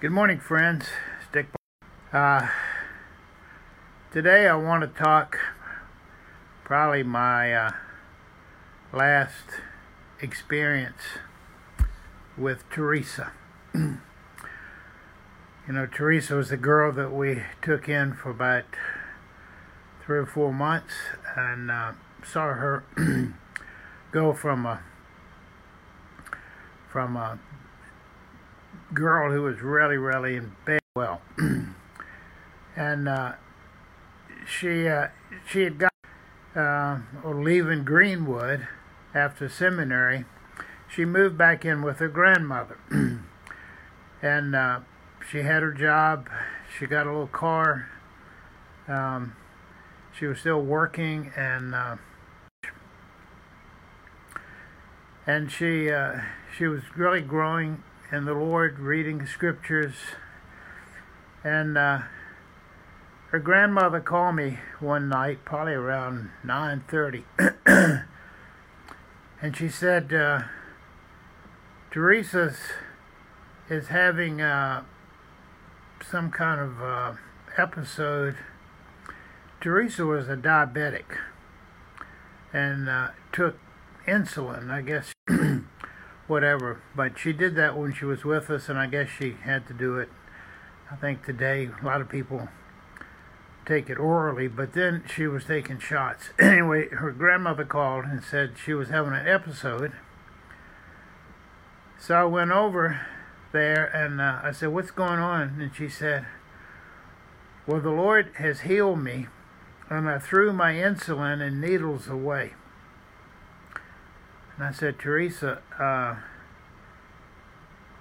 Good morning, friends. Stick. Uh, today I want to talk probably my uh, last experience with Teresa. you know, Teresa was the girl that we took in for about three or four months and uh, saw her go from a from a girl who was really, really in bed well. and uh, she uh, she had got uh, leaving Greenwood after seminary. She moved back in with her grandmother, and uh, she had her job. She got a little car. Um, she was still working, and uh, and she uh, she was really growing in the Lord, reading scriptures. And uh, her grandmother called me one night, probably around 9:30, and she said, uh, "Teresa's is having uh, some kind of uh, episode." Teresa was a diabetic and uh, took insulin, I guess whatever. But she did that when she was with us, and I guess she had to do it. I think today a lot of people take it orally, but then she was taking shots. Anyway, her grandmother called and said she was having an episode. So I went over there and uh, I said, What's going on? And she said, Well, the Lord has healed me, and I threw my insulin and needles away. And I said, Teresa, uh,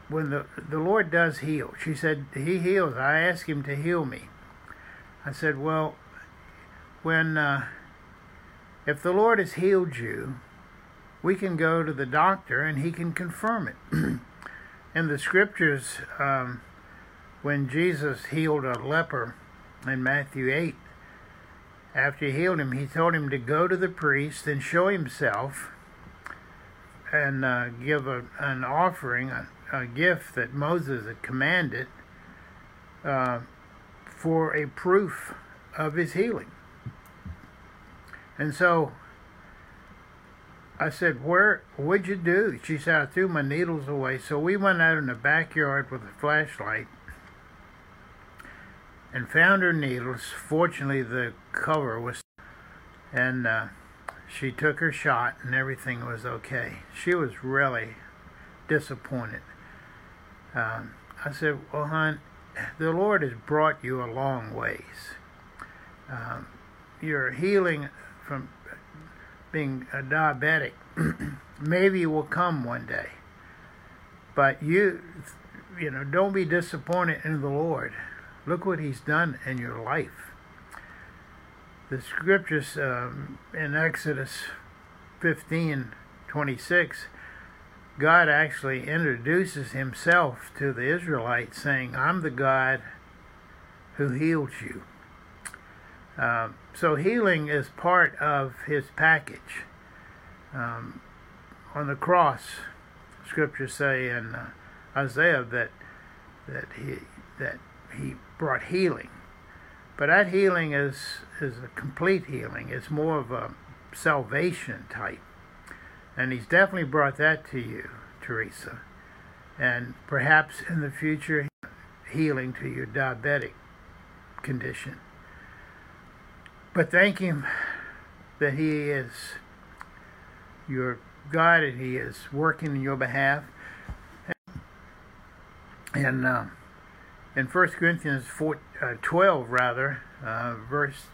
when the, the Lord does heal, she said, He heals. I ask Him to heal me. I said, Well, when, uh, if the Lord has healed you, we can go to the doctor and he can confirm it. in the scriptures, um, when Jesus healed a leper in Matthew 8, after he healed him, he told him to go to the priest and show himself and uh, give a, an offering, a, a, gift that Moses had commanded uh, for a proof of his healing. And so I said, Where, what'd you do? She said, I threw my needles away. So we went out in the backyard with a flashlight and found her needles. Fortunately, the cover was, and uh, she took her shot and everything was okay. She was really disappointed. Um, I said, Well, hon, the Lord has brought you a long ways. Um, your healing from being a diabetic maybe will come one day. But you, you know, don't be disappointed in the Lord. Look what He's done in your life the scriptures um, in Exodus 15 26, God actually introduces himself to the Israelites, saying, I'm the God who healed you. Um, so healing is part of his package. Um, on the cross, scriptures say in uh, Isaiah that that he that he brought healing but that healing is is a complete healing. It's more of a salvation type. And he's definitely brought that to you, Teresa. And perhaps in the future, healing to your diabetic condition. But thank him that he is your God and he is working in your behalf. And uh, in 1 Corinthians 4, uh, 12, rather, uh, verse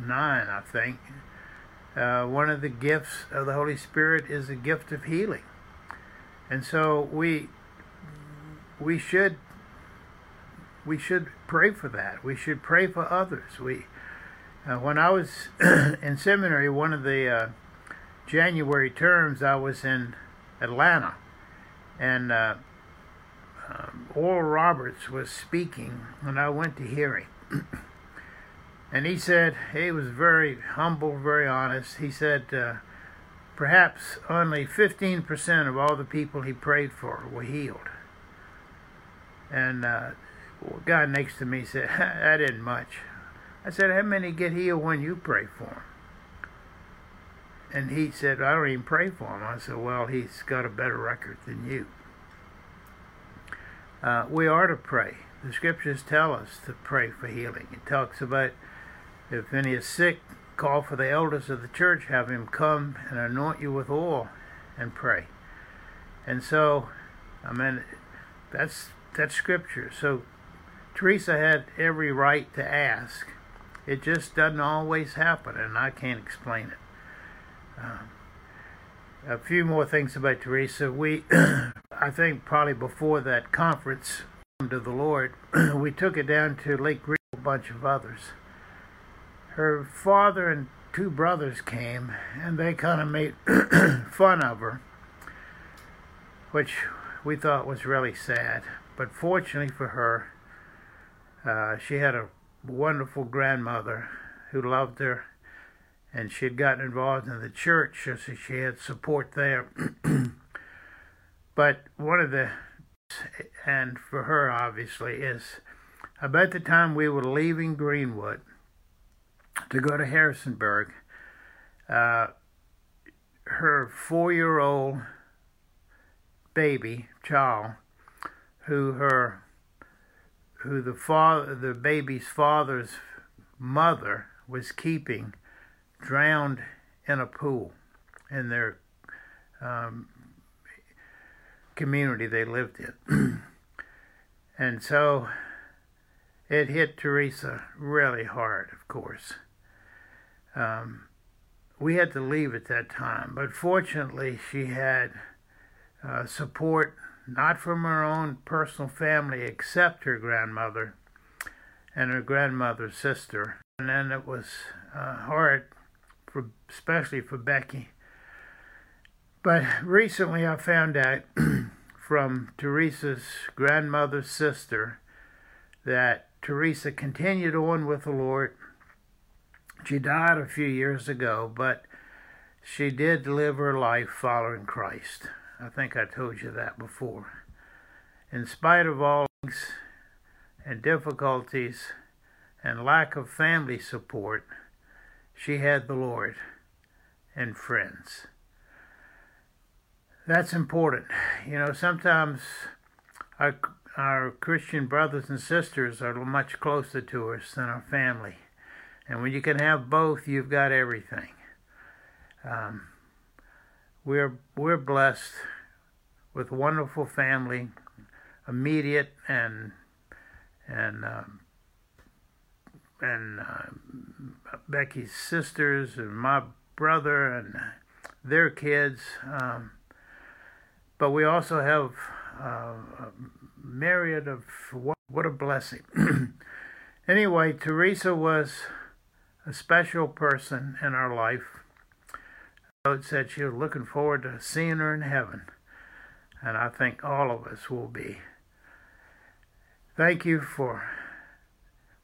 9, I think, uh, one of the gifts of the Holy Spirit is the gift of healing. And so we we should we should pray for that. We should pray for others. We uh, when I was in seminary, one of the uh, January terms, I was in Atlanta, and uh, Oral Roberts was speaking, and I went to hear him. and he said, he was very humble, very honest. He said, uh, perhaps only 15% of all the people he prayed for were healed. And uh, guy next to me said, that isn't much. I said, how many get healed when you pray for them? And he said, I don't even pray for him. I said, well, he's got a better record than you. Uh, we are to pray. The scriptures tell us to pray for healing. It talks about if any is sick, call for the elders of the church, have him come and anoint you with oil and pray. And so, I mean, that's that's scripture. So Teresa had every right to ask. It just doesn't always happen, and I can't explain it. Um, a few more things about Teresa. We, I think, probably before that conference to the Lord, we took it down to Lake Green, a bunch of others. Her father and two brothers came, and they kind of made fun of her, which we thought was really sad. But fortunately for her, uh, she had a wonderful grandmother who loved her, and she had gotten involved in the church, so she had support there. but one of the, and for her obviously, is about the time we were leaving Greenwood to go to Harrisonburg, uh, her four year old baby, child, who her who the father the baby's father's mother was keeping drowned in a pool in their um, community they lived in. and so it hit Teresa really hard, of course. Um, we had to leave at that time, but fortunately, she had uh, support not from her own personal family except her grandmother and her grandmother's sister. And then it was uh, hard, for, especially for Becky. But recently I found out from Teresa's grandmother's sister that Teresa continued on with the Lord. She died a few years ago, but she did live her life following Christ. I think I told you that before. In spite of all things and difficulties and lack of family support, she had the Lord and friends. That's important. You know, sometimes our, our Christian brothers and sisters are much closer to us than our family. And when you can have both, you've got everything. Um, we're we're blessed with wonderful family, immediate and and um, and uh, Becky's sisters and my brother and their kids. Um, but we also have uh, a myriad of what, what a blessing. anyway, Teresa was a special person in our life. God said she was looking forward to seeing her in heaven and I think all of us will be. Thank you for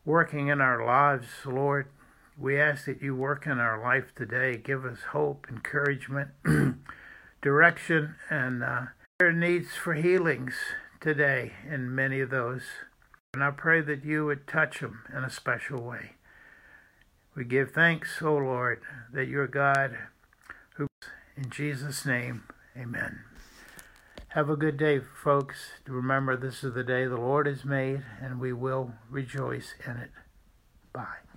working in our lives, Lord. We ask that you work in our life today. Give us hope, encouragement, direction, and uh, there needs for healings today in many of those. And I pray that you would touch them in a special way. We give thanks, O Lord, that you're God who, in Jesus' name, amen. Have a good day, folks. Remember, this is the day the Lord has made, and we will rejoice in it. Bye.